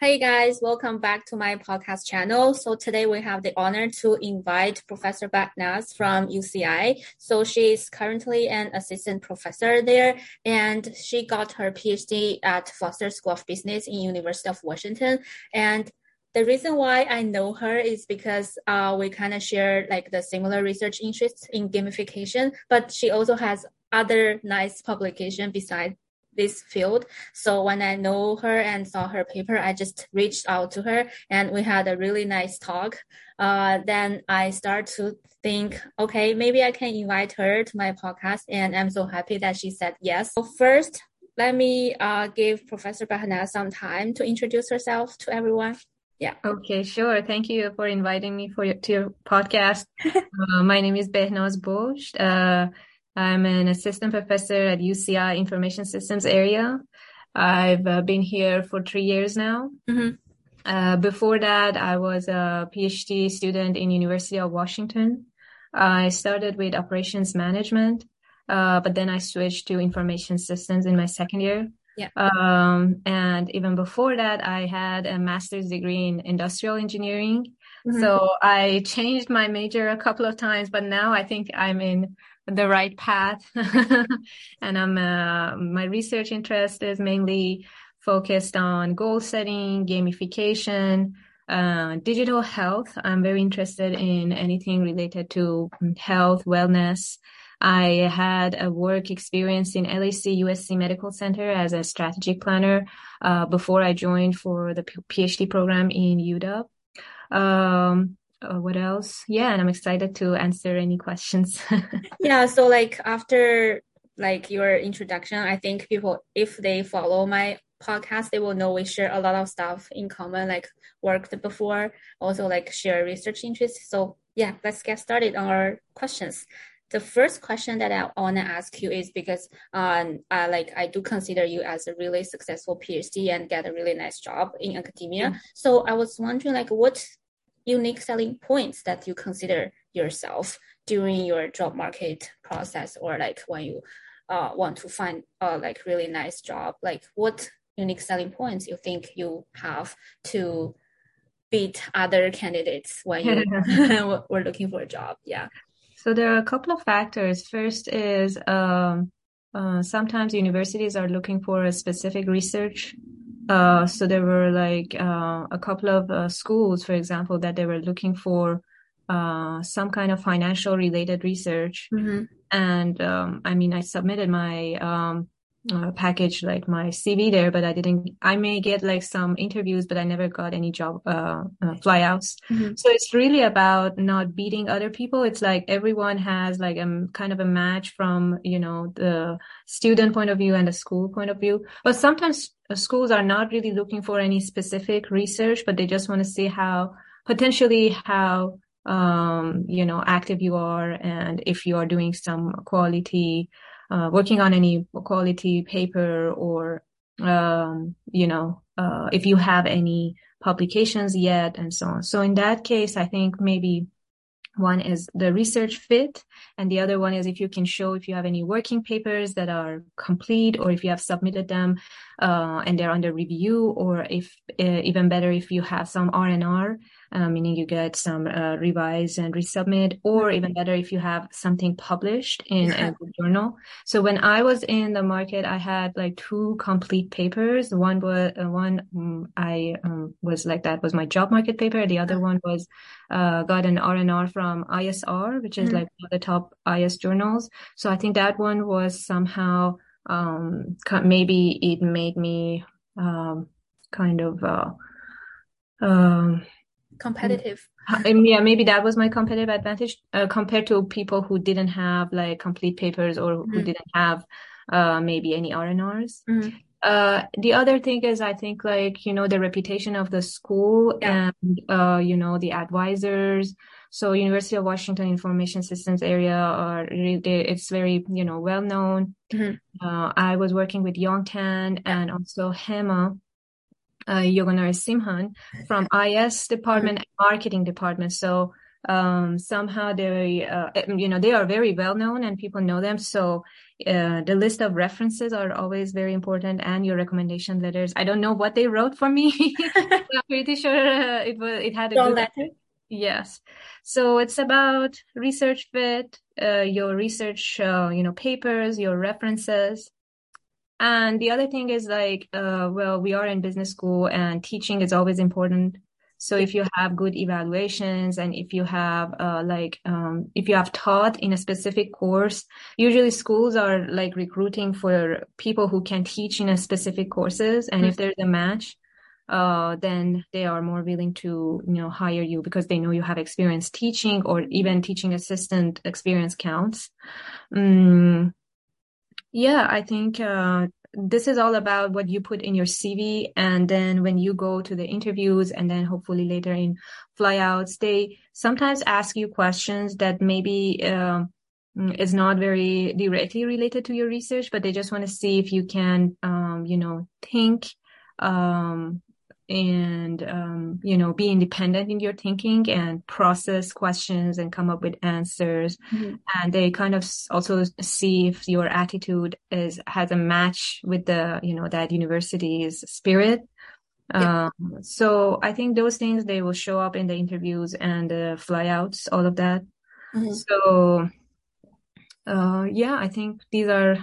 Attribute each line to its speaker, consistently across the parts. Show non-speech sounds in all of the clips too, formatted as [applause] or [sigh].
Speaker 1: Hey guys, welcome back to my podcast channel. So today we have the honor to invite Professor Behnaz from UCI. So she's currently an assistant professor there and she got her PhD at Foster School of Business in University of Washington. And the reason why I know her is because uh, we kind of share like the similar research interests in gamification, but she also has other nice publication besides this field. So when I know her and saw her paper, I just reached out to her and we had a really nice talk. Uh, then I start to think, okay, maybe I can invite her to my podcast. And I'm so happy that she said yes. So first, let me uh, give Professor Behnaz some time to introduce herself to everyone. Yeah.
Speaker 2: Okay, sure. Thank you for inviting me for your, to your podcast. [laughs] uh, my name is Behnaz Bojd. Uh, I'm an assistant professor at UCI Information Systems area. I've uh, been here for three years now. Mm-hmm. Uh, before that, I was a PhD student in University of Washington. I started with operations management, uh, but then I switched to information systems in my second year.
Speaker 1: Yeah.
Speaker 2: Um, and even before that, I had a master's degree in industrial engineering. Mm-hmm. So I changed my major a couple of times, but now I think I'm in the right path. [laughs] and I'm, uh, my research interest is mainly focused on goal setting, gamification, uh, digital health. I'm very interested in anything related to health, wellness. I had a work experience in LAC USC Medical Center as a strategic planner uh, before I joined for the PhD program in UW. Um, uh, what else? Yeah, and I'm excited to answer any questions. [laughs]
Speaker 1: yeah, so like after like your introduction, I think people if they follow my podcast, they will know we share a lot of stuff in common, like worked before, also like share research interests. So yeah, let's get started on our questions. The first question that I want to ask you is because um I like I do consider you as a really successful PhD and get a really nice job in academia. Mm-hmm. So I was wondering like what unique selling points that you consider yourself during your job market process or like when you uh, want to find a like really nice job? Like what unique selling points you think you have to beat other candidates when you [laughs] [laughs] were looking for a job? Yeah.
Speaker 2: So there are a couple of factors. First is um, uh, sometimes universities are looking for a specific research uh, so there were like uh, a couple of uh, schools, for example, that they were looking for uh, some kind of financial related research. Mm-hmm. And um, I mean, I submitted my um, uh, package, like my CV there, but I didn't. I may get like some interviews, but I never got any job uh, uh, flyouts. Mm-hmm. So it's really about not beating other people. It's like everyone has like a um, kind of a match from you know the student point of view and the school point of view. But sometimes uh, schools are not really looking for any specific research, but they just want to see how potentially how um, you know active you are and if you are doing some quality uh, working on any quality paper or, um, you know, uh, if you have any publications yet and so on. So in that case, I think maybe one is the research fit, and the other one is if you can show if you have any working papers that are complete, or if you have submitted them uh, and they're under review, or if uh, even better if you have some R and R uh, meaning you get some uh, revise and resubmit, or even better if you have something published in a journal. So when I was in the market, I had like two complete papers. One was uh, one um, I um, was like that was my job market paper. The other one was uh, got an R and R from ISR, which is mm-hmm. like one of the top IS journals. So I think that one was somehow um, maybe it made me um, kind of uh, um,
Speaker 1: competitive.
Speaker 2: and yeah, maybe that was my competitive advantage uh, compared to people who didn't have like complete papers or mm-hmm. who didn't have uh, maybe any R&Rs. Mm-hmm. Uh, the other thing is, I think like, you know, the reputation of the school yeah. and, uh, you know, the advisors. So University of Washington Information Systems area are really, it's very, you know, well known. Mm-hmm. Uh, I was working with Yong Tan and also Hema uh, Yoganarasimhan from IS department, mm-hmm. marketing department. So um, somehow they, uh, you know, they are very well known and people know them. So uh, the list of references are always very important and your recommendation letters. I don't know what they wrote for me. [laughs] I'm pretty sure uh, it was, it had a
Speaker 1: good letter.
Speaker 2: Yes. So it's about research fit, uh, your research, uh, you know, papers, your references. And the other thing is like, uh, well, we are in business school and teaching is always important. So if you have good evaluations and if you have uh, like um, if you have taught in a specific course, usually schools are like recruiting for people who can teach in a specific courses, and mm-hmm. if there's a match, uh, then they are more willing to you know hire you because they know you have experience teaching or even teaching assistant experience counts. Mm, yeah, I think uh, this is all about what you put in your CV. And then when you go to the interviews and then hopefully later in flyouts, they sometimes ask you questions that maybe, uh, is not very directly related to your research, but they just want to see if you can, um, you know, think, um, and um, you know be independent in your thinking and process questions and come up with answers mm-hmm. and they kind of also see if your attitude is has a match with the you know that university's spirit yeah. um, so i think those things they will show up in the interviews and the flyouts all of that mm-hmm. so uh, yeah i think these are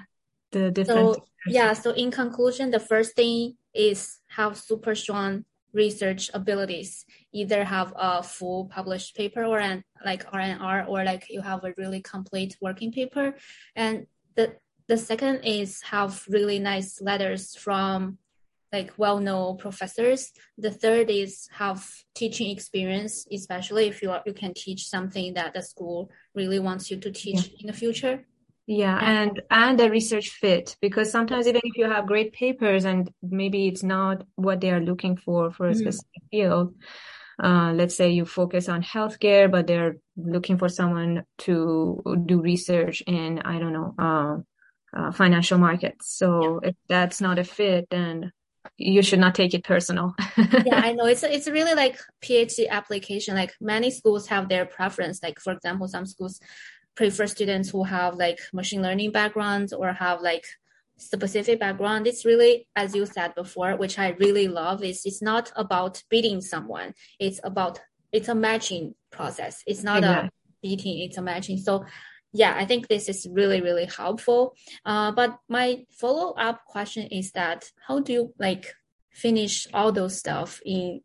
Speaker 2: the different
Speaker 1: so, yeah so in conclusion the first thing is have super strong research abilities. Either have a full published paper or an like R&R or like you have a really complete working paper. And the the second is have really nice letters from like well-known professors. The third is have teaching experience especially if you are, you can teach something that the school really wants you to teach yeah. in the future
Speaker 2: yeah, and and a research fit because sometimes even if you have great papers and maybe it's not what they are looking for for a mm-hmm. specific field, uh, let's say you focus on healthcare, but they're looking for someone to do research in I don't know uh, uh, financial markets. So yeah. if that's not a fit, then you should not take it personal.
Speaker 1: yeah, I [laughs] know it's it's really like PhD application. Like many schools have their preference. Like for example, some schools prefer students who have like machine learning backgrounds or have like specific background. It's really, as you said before, which I really love, is it's not about beating someone. It's about it's a matching process. It's not exactly. a beating, it's a matching. So yeah, I think this is really, really helpful. Uh, but my follow up question is that how do you like finish all those stuff in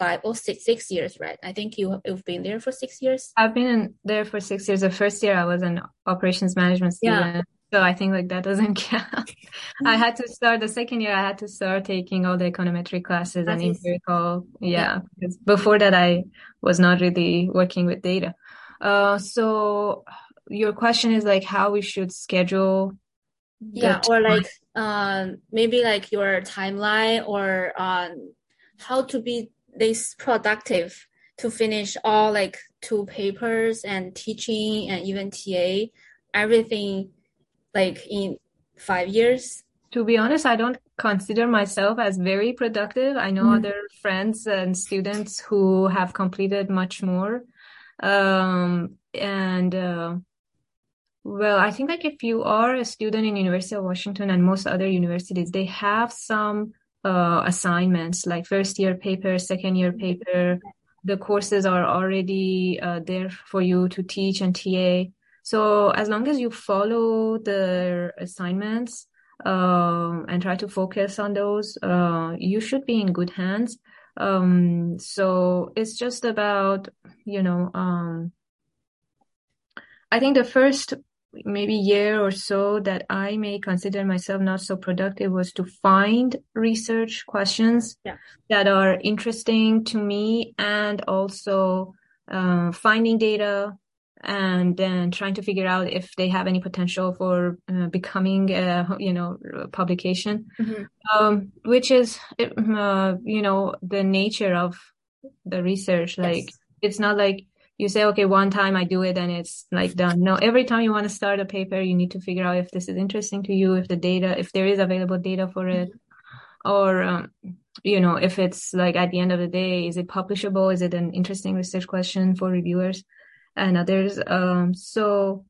Speaker 1: five or six six years, right? I think you you've been there for six years.
Speaker 2: I've been there for six years. The first year I was an operations management student. Yeah. So I think like that doesn't [laughs] count. I had to start the second year. I had to start taking all the econometric classes that and is, empirical. Yeah, yeah, because before that I was not really working with data. Uh, so your question is like how we should schedule.
Speaker 1: Yeah, or like um, maybe like your timeline or um, how to be this productive to finish all like two papers and teaching and even TA, everything like in five years?
Speaker 2: To be honest, I don't consider myself as very productive. I know mm. other friends and students who have completed much more. Um, and, uh, well, I think like if you are a student in University of Washington and most other universities, they have some uh, assignments like first year paper, second year paper. The courses are already uh, there for you to teach and TA. So as long as you follow the assignments um, and try to focus on those, uh, you should be in good hands. Um, so it's just about, you know, um, I think the first maybe year or so that I may consider myself not so productive was to find research questions yeah. that are interesting to me and also uh, finding data and then trying to figure out if they have any potential for uh, becoming a you know publication mm-hmm. um, which is uh, you know the nature of the research like yes. it's not like you say, okay, one time I do it and it's like done. No, every time you want to start a paper, you need to figure out if this is interesting to you, if the data, if there is available data for it, or um, you know, if it's like at the end of the day, is it publishable? Is it an interesting research question for reviewers and others? Um, so,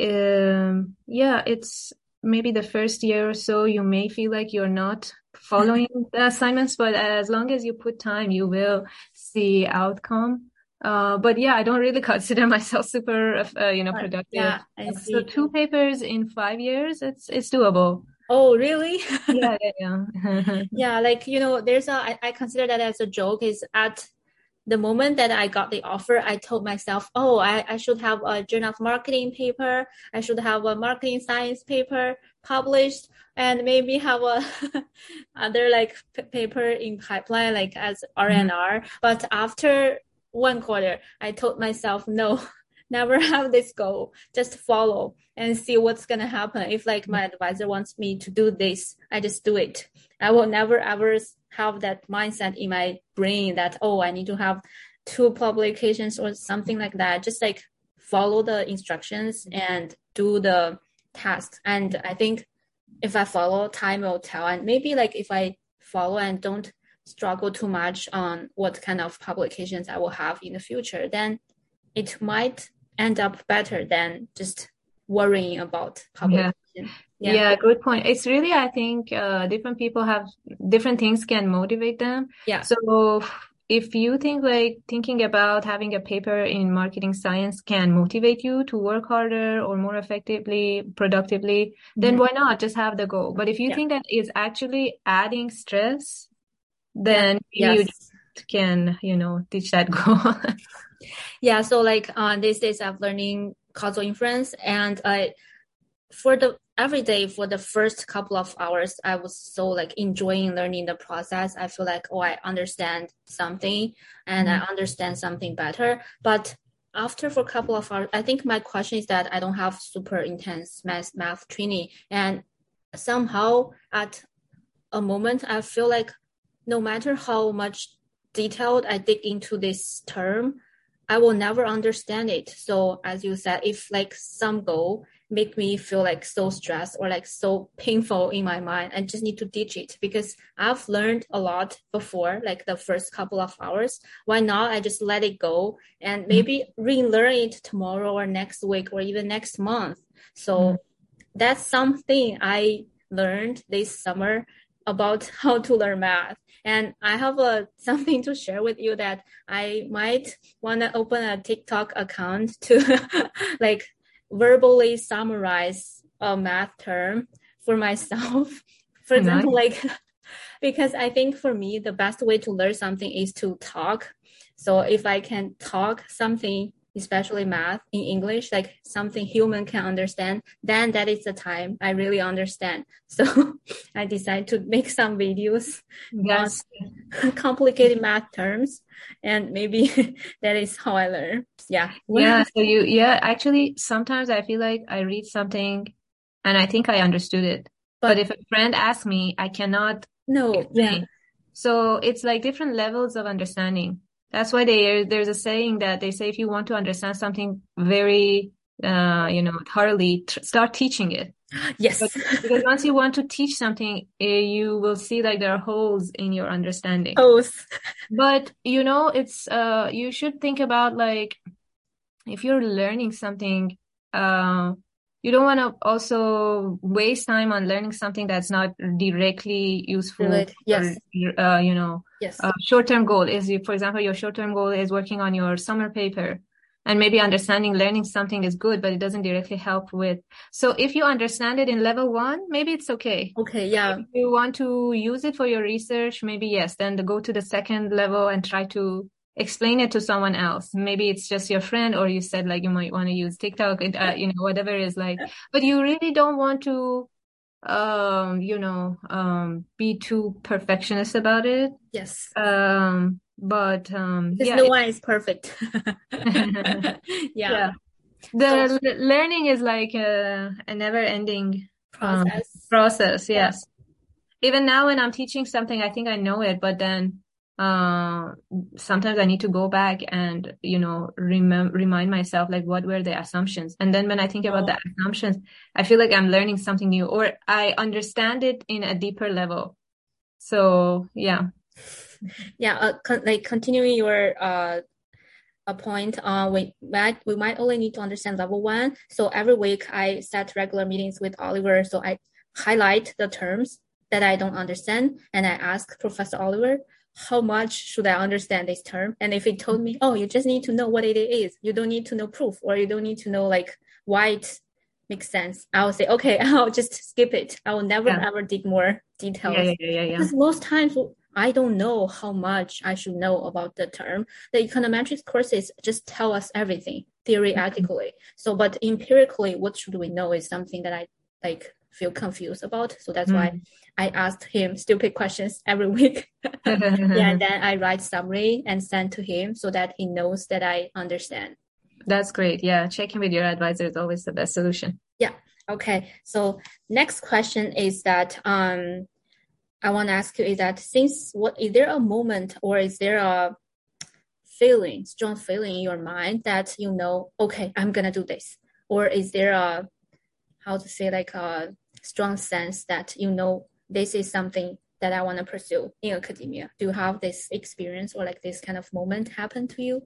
Speaker 2: um, yeah, it's maybe the first year or so, you may feel like you're not following [laughs] the assignments, but as long as you put time, you will see outcome. Uh, but yeah, I don't really [laughs] consider myself super, uh, you know, productive.
Speaker 1: Yeah.
Speaker 2: So two papers in five years, it's it's doable.
Speaker 1: Oh, really? [laughs]
Speaker 2: yeah, yeah, yeah. [laughs]
Speaker 1: yeah, like you know, there's a I, I consider that as a joke. Is at the moment that I got the offer, I told myself, oh, I, I should have a journal of marketing paper. I should have a marketing science paper published and maybe have a other like p- paper in pipeline, like as R&R. Mm-hmm. But after one quarter, I told myself, no, [laughs] never have this goal. Just follow and see what's going to happen. If like my advisor wants me to do this, I just do it. I will never ever have that mindset in my brain that, oh, I need to have two publications or something like that. Just like follow the instructions mm-hmm. and do the tasks. And I think if I follow, time will tell. And maybe like if I follow and don't struggle too much on what kind of publications I will have in the future, then it might end up better than just worrying about publication.
Speaker 2: Yeah. Yeah. yeah. good point. It's really, I think, uh, different people have different things can motivate them.
Speaker 1: Yeah.
Speaker 2: So if you think like thinking about having a paper in marketing science can motivate you to work harder or more effectively, productively, mm-hmm. then why not just have the goal? But if you yeah. think that is actually adding stress, then yes. you can, you know, teach that [laughs] goal.
Speaker 1: yeah. So like, uh, these days I'm learning causal inference and I, for the every day for the first couple of hours, I was so like enjoying learning the process. I feel like, oh, I understand something and mm-hmm. I understand something better. But after for a couple of hours, I think my question is that I don't have super intense math math training. And somehow at a moment, I feel like no matter how much detailed I dig into this term, I will never understand it. So as you said, if like some goal make me feel like so stressed or like so painful in my mind, I just need to ditch it because I've learned a lot before, like the first couple of hours. Why not? I just let it go and mm-hmm. maybe mm-hmm. relearn it tomorrow or next week or even next month. So mm-hmm. that's something I learned this summer about [laughs] how to learn math. And I have uh, a [laughs] something to share with you that I might want to open a TikTok account to [laughs] like verbally summarize a math term for myself. [laughs] For example, like because I think for me the best way to learn something is to talk. So if I can talk something especially math in English, like something human can understand, then that is the time I really understand. [laughs] So I decided to make some videos
Speaker 2: yes.
Speaker 1: on [laughs] complicated math terms. And maybe [laughs] that is how I learn. Yeah.
Speaker 2: Yeah. So you, yeah, actually, sometimes I feel like I read something and I think I understood it. But, but if a friend asks me, I cannot.
Speaker 1: No. Explain. Yeah.
Speaker 2: So it's like different levels of understanding. That's why they, there's a saying that they say if you want to understand something very, uh, you know, thoroughly, tr- start teaching it.
Speaker 1: Yes.
Speaker 2: But, because once you want to teach something, uh, you will see like there are holes in your understanding.
Speaker 1: Holes.
Speaker 2: but you know, it's, uh, you should think about like, if you're learning something, uh, you don't want to also waste time on learning something that's not directly useful.
Speaker 1: Right. Yes.
Speaker 2: Or, uh, you know,
Speaker 1: yes.
Speaker 2: Uh, short-term goal is, you, for example, your short-term goal is working on your summer paper and maybe understanding learning something is good, but it doesn't directly help with. So if you understand it in level one, maybe it's okay.
Speaker 1: Okay. Yeah.
Speaker 2: If you want to use it for your research, maybe yes, then go to the second level and try to explain it to someone else. Maybe it's just your friend, or you said like you might want to use TikTok, uh, you know, whatever is like, [laughs] but you really don't want to, um, you know, um, be too perfectionist about it.
Speaker 1: Yes.
Speaker 2: Um, but um,
Speaker 1: yeah, no one is perfect. [laughs]
Speaker 2: yeah. yeah. The so, learning is like a, a never-ending
Speaker 1: um, process.
Speaker 2: Um, process, yes. Yeah. Even now, when I'm teaching something, I think I know it, but then uh, sometimes I need to go back and, you know, rem- remind myself, like, what were the assumptions? And then when I think about the oh. assumptions, I feel like I'm learning something new or I understand it in a deeper level. So yeah.
Speaker 1: Yeah, uh, con- like continuing your uh a point uh we might we might only need to understand level one. So every week I set regular meetings with Oliver. So I highlight the terms that I don't understand and I ask Professor Oliver how much should I understand this term? And if it told me, oh, you just need to know what it is, you don't need to know proof or you don't need to know like why it makes sense, I will say, okay, [laughs] I'll just skip it. I will never
Speaker 2: Yeah.
Speaker 1: ever dig more details.
Speaker 2: Yeah, yeah, yeah, yeah, yeah.
Speaker 1: Because most times I don't know how much I should know about the term. The econometrics courses just tell us everything theoretically. Mm-hmm. So, but empirically, what should we know is something that I like feel confused about. So that's why I asked him stupid questions every week. [laughs] yeah, and then I write summary and send to him so that he knows that I understand.
Speaker 2: That's great. Yeah, checking with your advisor is always the best solution. Yeah.
Speaker 1: Okay, so next question is that um, I want to ask you is that since what is there a moment or is there a feeling, strong feeling in your mind that you know, okay, I'm gonna do this, or is there a how to say like a strong sense that you know this is something that I want to pursue in academia? Do you have this experience or like this kind of moment happen to you?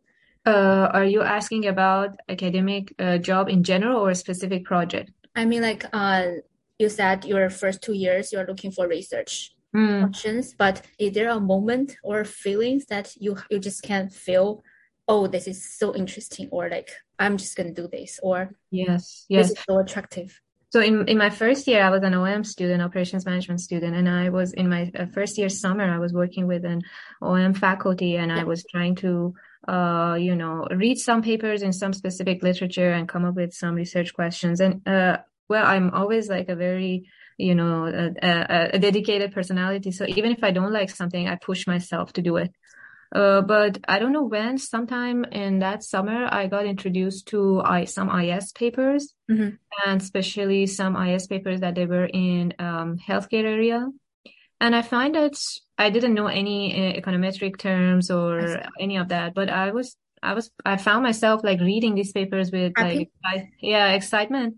Speaker 2: Uh, are you asking about academic uh, job in general or a specific project?
Speaker 1: I mean, like uh, you said, your first two years you're looking for research
Speaker 2: Hmm.
Speaker 1: options, but is there a moment or feelings that you you just can't feel, oh, this is so interesting, or like I'm just gonna do this, or
Speaker 2: Yes,
Speaker 1: this
Speaker 2: yes.
Speaker 1: is so attractive.
Speaker 2: So in in my first year, I was an OM student, operations management student, and I was in my uh, first year summer, I was working with an OM faculty, and I was trying to, uh, you know, read some papers in some specific literature and come up with some research questions. And uh, well, I'm always like a very, you know, a, a, a dedicated personality. So even if I don't like something, I push myself to do it. Uh, but I don't know when, sometime in that summer, I got introduced to I, some IS papers
Speaker 1: Mhm.
Speaker 2: and especially some IS papers that they were in um, healthcare area. And I find that I didn't know any uh, econometric terms or any of that, but I was, I was, I found myself like reading these papers with
Speaker 1: Happy?
Speaker 2: like, excite- yeah, excitement.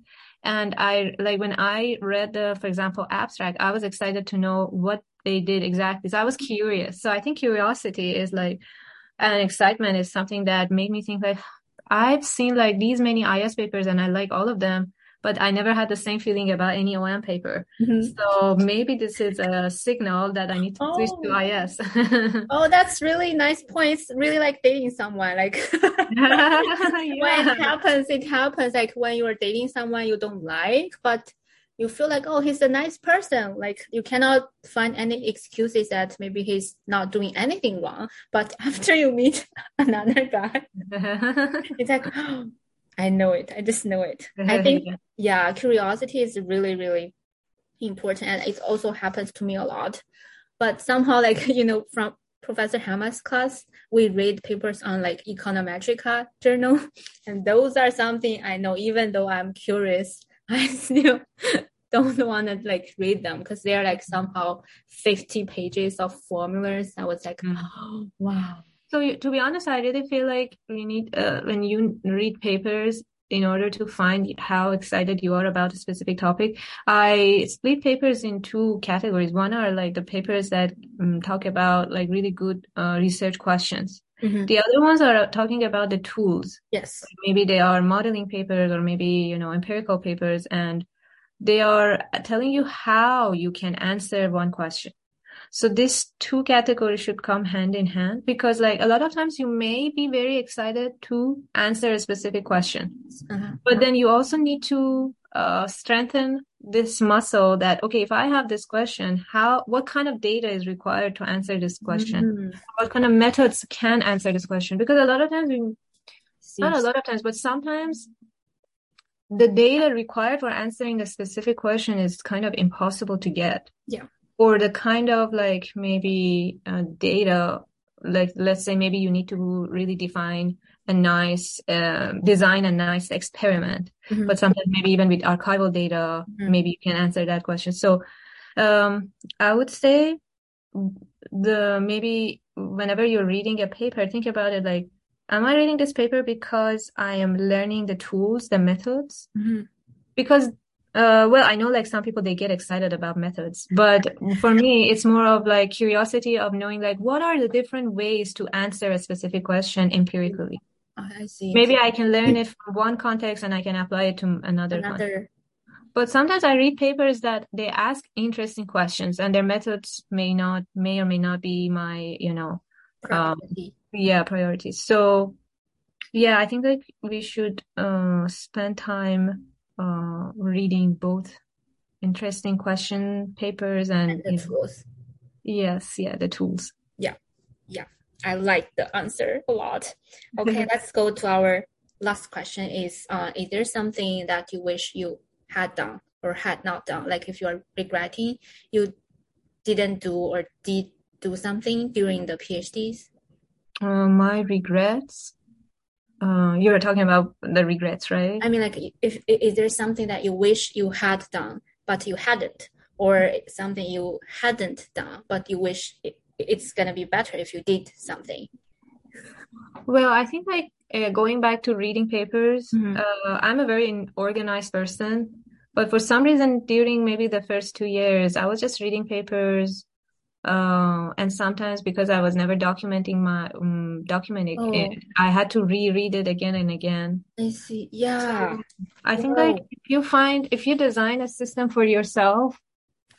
Speaker 2: And I, like when I read the, for example, abstract, I was excited to know what they did exactly. So I was curious. So I think curiosity is like, and excitement is something that made me think like, I've seen like these many IS papers and I like all of them, but I never had the same feeling about any OM paper.
Speaker 1: Mhm.
Speaker 2: So maybe this is a signal that I need to switch
Speaker 1: Oh.
Speaker 2: to IS. [laughs]
Speaker 1: Oh, that's really nice points. Really like dating someone. Like [laughs] when it [laughs] happens, it happens. Like when you're dating someone you don't like, but you feel like, oh, he's a nice person. Like you cannot find any excuses that maybe he's not doing anything wrong. But [laughs] after you meet [laughs] another guy, [laughs] it's like, oh, [gasps] I know it. I just know it. I think yeah, curiosity is really, really important. And it also happens to me a lot. But somehow, like, you know, from Professor Hammer's class, we read papers on like Econometrica journal. And those are something I know, even though I'm curious, I [laughs] still don't want to like read them because they're like somehow 50 pages of formulas. I was like,
Speaker 2: Mm.
Speaker 1: oh, [gasps] wow.
Speaker 2: So to be honest, I really feel like you need uh, when you read papers in order to find how excited you are about a specific topic. I split papers in two categories. One are like the papers that um, talk about like really good uh, research questions.
Speaker 1: Mhm.
Speaker 2: The other ones are talking about the tools.
Speaker 1: Yes.
Speaker 2: Maybe they are modeling papers or maybe, you know, empirical papers and they are telling you how you can answer one question. So these two categories should come hand in hand because like a lot of times you may be very excited to answer a specific question,
Speaker 1: Uh-huh.
Speaker 2: but then you also need to uh, strengthen this muscle that, okay, if I have this question, how, what kind of data is required to answer this question?
Speaker 1: Mhm.
Speaker 2: What kind of methods can answer this question? Because a lot of times we not a lot of times, but sometimes the data required for answering a specific question is kind of impossible to get.
Speaker 1: Yeah.
Speaker 2: Or the kind of like maybe uh, data, like let's say maybe you need to really define a nice, uh, design a nice experiment.
Speaker 1: Mhm.
Speaker 2: But sometimes maybe even with archival data,
Speaker 1: Mhm.
Speaker 2: maybe you can answer that question. So, um, I would say the maybe whenever you're reading a paper, think about it like, am I reading this paper because I am learning the tools, the methods?
Speaker 1: Mhm.
Speaker 2: Because Uh, well, I know like some people they get excited about methods, but for me, it's more of like curiosity of knowing like what are the different ways to answer a specific question empirically.
Speaker 1: I see.
Speaker 2: Maybe I can learn it from one context and I can apply it to another.
Speaker 1: Another.
Speaker 2: Context. But sometimes I read papers that they ask interesting questions and their methods may not, may or may not be my, you know, um,
Speaker 1: priority.
Speaker 2: yeah, priorities. So yeah, I think that we should uh, spend time uh, reading both interesting question papers and,
Speaker 1: and the
Speaker 2: you know,
Speaker 1: tools.
Speaker 2: yes, yeah, the tools.
Speaker 1: Yeah, yeah. I like the answer a lot. Okay, [laughs] let's go to our last question. Is uh, is there something that you wish you had done or had not done? Like if you are regretting you didn't do or did do something during the PhDs?
Speaker 2: Uh, my regrets. Uh, you were talking about the regrets, right?
Speaker 1: I mean, like, if is there something that you wish you had done but you hadn't, or something you hadn't done but you wish it, it's gonna be better if you did something?
Speaker 2: Well, I think like uh, going back to reading papers,
Speaker 1: Mhm.
Speaker 2: uh, I'm a very organized person, but for some reason during maybe the first two years, I was just reading papers, uh, and sometimes because I was never documenting my um, documenting
Speaker 1: Oh.
Speaker 2: it, I had to reread it again and again.
Speaker 1: I see. Yeah.
Speaker 2: I think like if you find if you design a system for yourself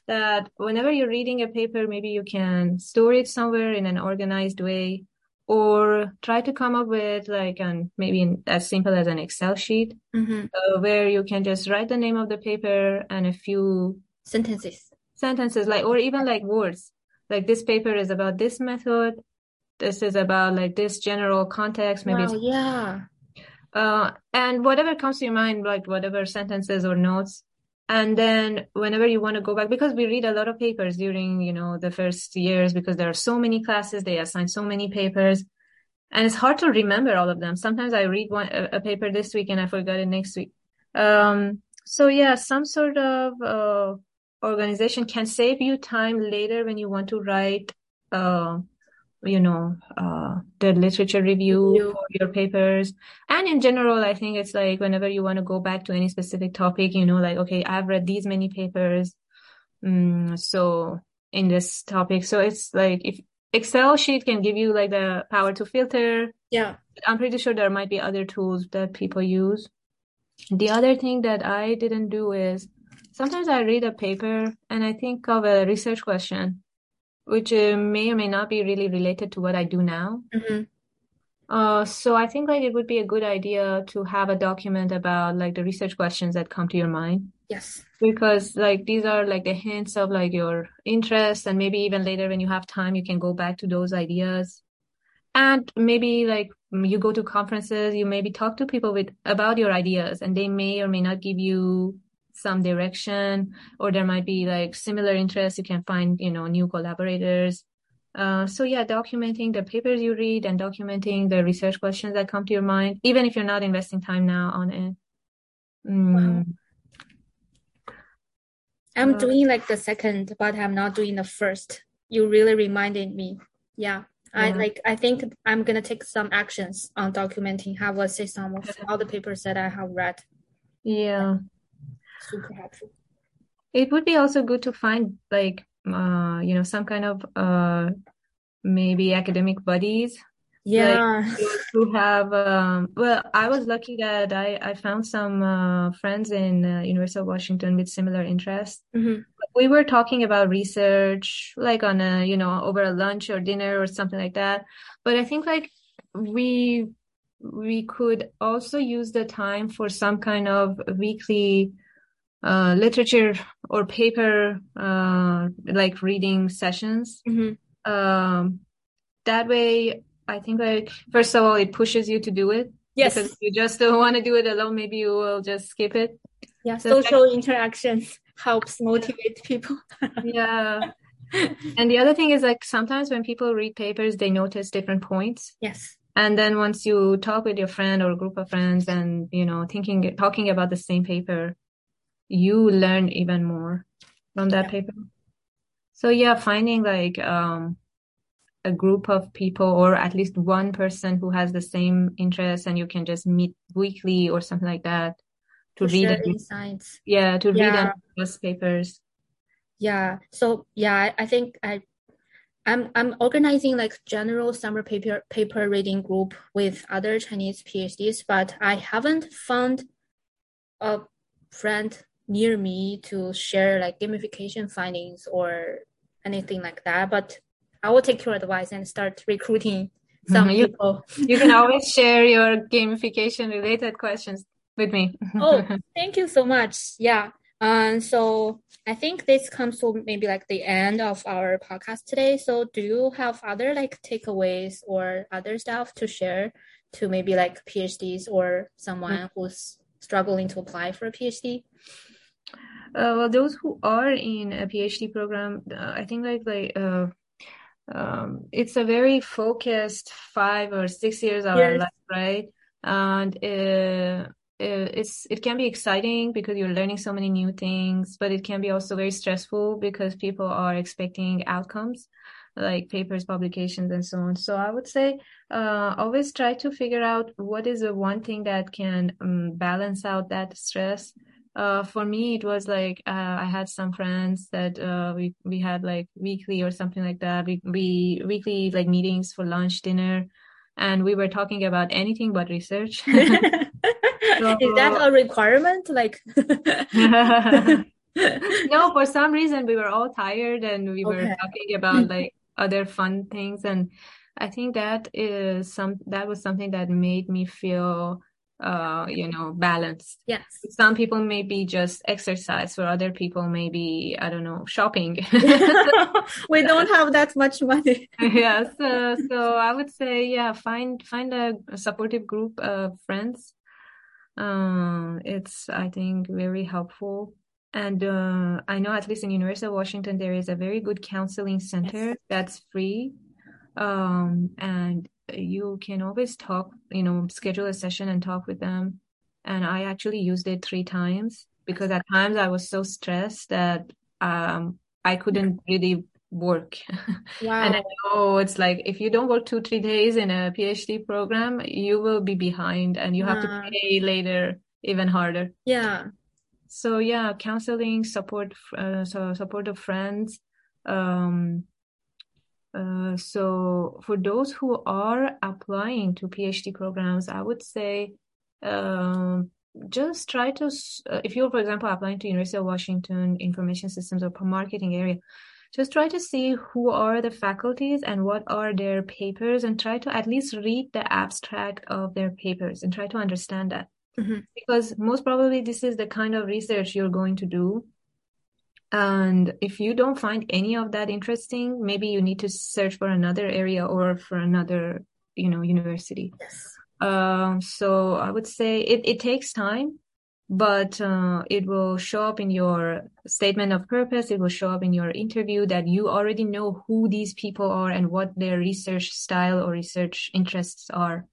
Speaker 2: that whenever you're reading a paper, maybe you can store it somewhere in an organized way, or try to come up with like an maybe in, as simple as an Excel sheet
Speaker 1: hmm
Speaker 2: uh, where you can just write the name of the paper and a few
Speaker 1: Sentences.
Speaker 2: sentences, like or even like words. Like this paper is about this method. This is about like this general context. Maybe
Speaker 1: Wow. Yeah.
Speaker 2: uh, and whatever comes to your mind, like whatever sentences or notes. And then whenever you want to go back, because we read a lot of papers during, you know, the first years, because there are so many classes, they assign so many papers, and it's hard to remember all of them. Sometimes I read one a, a paper this week and I forgot it next week. Um, so yeah, some sort of uh, organization can save you time later when you want to write, uh, you know, uh, the literature review for your papers. And in general, I think it's like whenever you want to go back to any specific topic, you know, like, okay, I've read these many papers. Mm, so in this topic, so it's like if Excel sheet can give you like the power to filter,
Speaker 1: Yeah.
Speaker 2: I'm pretty sure there might be other tools that people use. The other thing that I didn't do is sometimes I read a paper and I think of a research question, which uh, may or may not be really related to what I do now.
Speaker 1: hmm
Speaker 2: Uh, so I think like it would be a good idea to have a document about like the research questions that come to your mind
Speaker 1: Yes.
Speaker 2: because like these are like the hints of like your interests and maybe even later when you have time you can go back to those ideas and maybe like you go to conferences you maybe talk to people with about your ideas and they may or may not give you some direction or there might be like similar interests you can find you know new collaborators uh, so yeah documenting the papers you read and documenting the research questions that come to your mind even if you're not investing time now on it Mm,
Speaker 1: I'm
Speaker 2: Uh,
Speaker 1: doing like the second, but I'm not doing the first. You really reminded me. Yeah. I like I think I'm gonna take some actions on documenting how was say some of [laughs] all the papers that I have read.
Speaker 2: yeah
Speaker 1: Super helpful.
Speaker 2: It would be also good to find like uh you know some kind of uh maybe academic buddies
Speaker 1: Yeah.
Speaker 2: those who have um well I was lucky that I I found some uh friends in uh, University of Washington with similar interests.
Speaker 1: hmm
Speaker 2: We were talking about research like on a you know over a lunch or dinner or something like that. But I think like we we could also use the time for some kind of weekly uh, literature or paper uh, like reading sessions.
Speaker 1: hmm
Speaker 2: Um, that way, I think like first of all, it pushes you to do it
Speaker 1: Yes.
Speaker 2: because if you just don't want to do it alone, maybe you will just skip it.
Speaker 1: Yeah.
Speaker 2: So
Speaker 1: Social interactions helps motivate people. [laughs]
Speaker 2: Yeah. And the other thing is like sometimes when people read papers, they notice different points.
Speaker 1: Yes.
Speaker 2: And then once you talk with your friend or group of friends and, you know, thinking, talking about the same paper, you learn even more from that
Speaker 1: Yeah.
Speaker 2: paper. So yeah, finding like, um, a group of people or at least one person who has the same interests and you can just meet weekly or something like that to,
Speaker 1: to
Speaker 2: read
Speaker 1: insights.
Speaker 2: Yeah, to
Speaker 1: Yeah.
Speaker 2: read and discuss papers.
Speaker 1: Yeah. So yeah, I, I think I I'm I'm organizing like general summer paper paper reading group with other Chinese PhDs, but I haven't found a friend near me to share like gamification findings or anything like that. But I will take your advice and start recruiting some
Speaker 2: Mhm. You-
Speaker 1: people.
Speaker 2: You can [laughs] always share your gamification related questions with me.
Speaker 1: Oh, thank you so much. Yeah. Um, so I think this comes to maybe like the end of our podcast today. So do you have other like takeaways or other stuff to share to maybe like PhDs or someone who's struggling to apply for a PhD?
Speaker 2: Uh, well, those who are in a PhD program, uh, I think like like uh, um, it's a very focused five or six years of our life, right? And uh, uh, it's it can be exciting because you're learning so many new things, but it can be also very stressful because people are expecting outcomes like papers, publications, and so on. So I would say uh, always try to figure out what is the one thing that can um, balance out that stress uh, for me, it was like uh, I had some friends that uh, we we had like weekly or something like that. We we weekly like meetings for lunch, dinner, and we were talking about anything but research. [laughs]
Speaker 1: Is that a requirement? Like, [laughs] [laughs]
Speaker 2: No, for some reason we were all tired and we were talking about like other fun things, and I think that is some that was something that made me feel uh you know balanced.
Speaker 1: yes.
Speaker 2: Some people may be just exercise, for other people maybe, I don't know, shopping. [laughs] [laughs]
Speaker 1: we don't have that much money. [laughs]
Speaker 2: Yeah, so so I would say, yeah, find find a, a supportive group of friends. Um, it's I think very helpful. And uh, I know at least in University of Washington there is a very good counseling center
Speaker 1: Yes.
Speaker 2: that's free. Um, and you can always talk, you know, schedule a session and talk with them. And I actually used it three times because at times I was so stressed that um I couldn't really work. [laughs] Wow. And I know it's like if you don't work two, three days in a PhD program, you will be behind and you have to pay later even harder.
Speaker 1: Yeah.
Speaker 2: So yeah, counseling, support, uh, so support of friends. Um, uh, so for those who are applying to PhD programs, I would say, um, just try to, uh, if you're, for example, applying to University of Washington Information Systems or marketing area, just try to see who are the faculties and what are their papers and try to at least read the abstract of their papers and try to understand that
Speaker 1: Mhm.
Speaker 2: because most probably this is the kind of research you're going to do. And if you don't find any of that interesting, maybe you need to search for another area or for another, you know, university.
Speaker 1: Yes.
Speaker 2: Um, so I would say it, it takes time, but uh, it will show up in your statement of purpose. It will show up in your interview that you already know who these people are and what their research style or research interests are.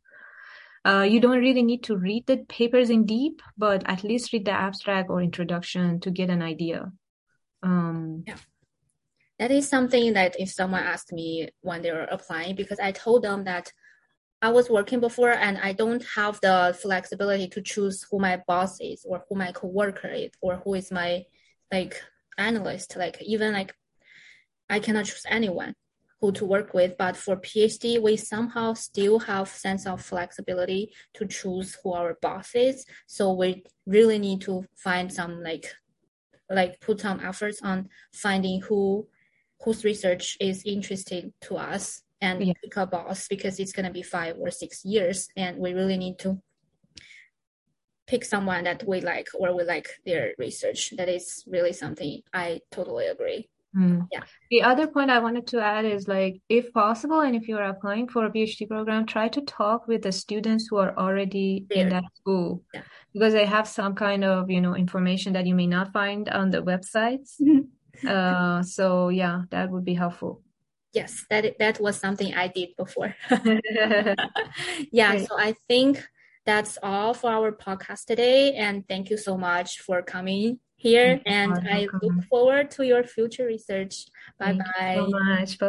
Speaker 2: Uh, you don't really need to read the papers in deep, but at least read the abstract or introduction to get an idea. Um, yeah.
Speaker 1: That is something that if someone asked me when they were applying, because I told them that I was working before and I don't have the flexibility to choose who my boss is or who my coworker is or who is my like analyst. Like even like I cannot choose anyone who to work with. But for PhD, we somehow still have sense of flexibility to choose who our boss is. So we really need to find some like like put some efforts on finding who whose research is interesting to us and
Speaker 2: Yeah.
Speaker 1: pick a boss because it's gonna be five or six years and we really need to pick someone that we like or we like their research. That is really something I totally agree.
Speaker 2: Mm.
Speaker 1: Yeah.
Speaker 2: The other point I wanted to add is like, if possible, and if you're applying for a PhD program, try to talk with the students who are already in that school
Speaker 1: Yeah.
Speaker 2: because they have some kind of, you know, information that you may not find on the websites. Uh, so yeah, that would be helpful.
Speaker 1: Yes, that that was something I did before. [laughs] [laughs] yeah, so I think that's all for our podcast today. And thank you so much for coming here. And I look forward to your future research. Bye
Speaker 2: Thank you so
Speaker 1: bye.
Speaker 2: much. Bye.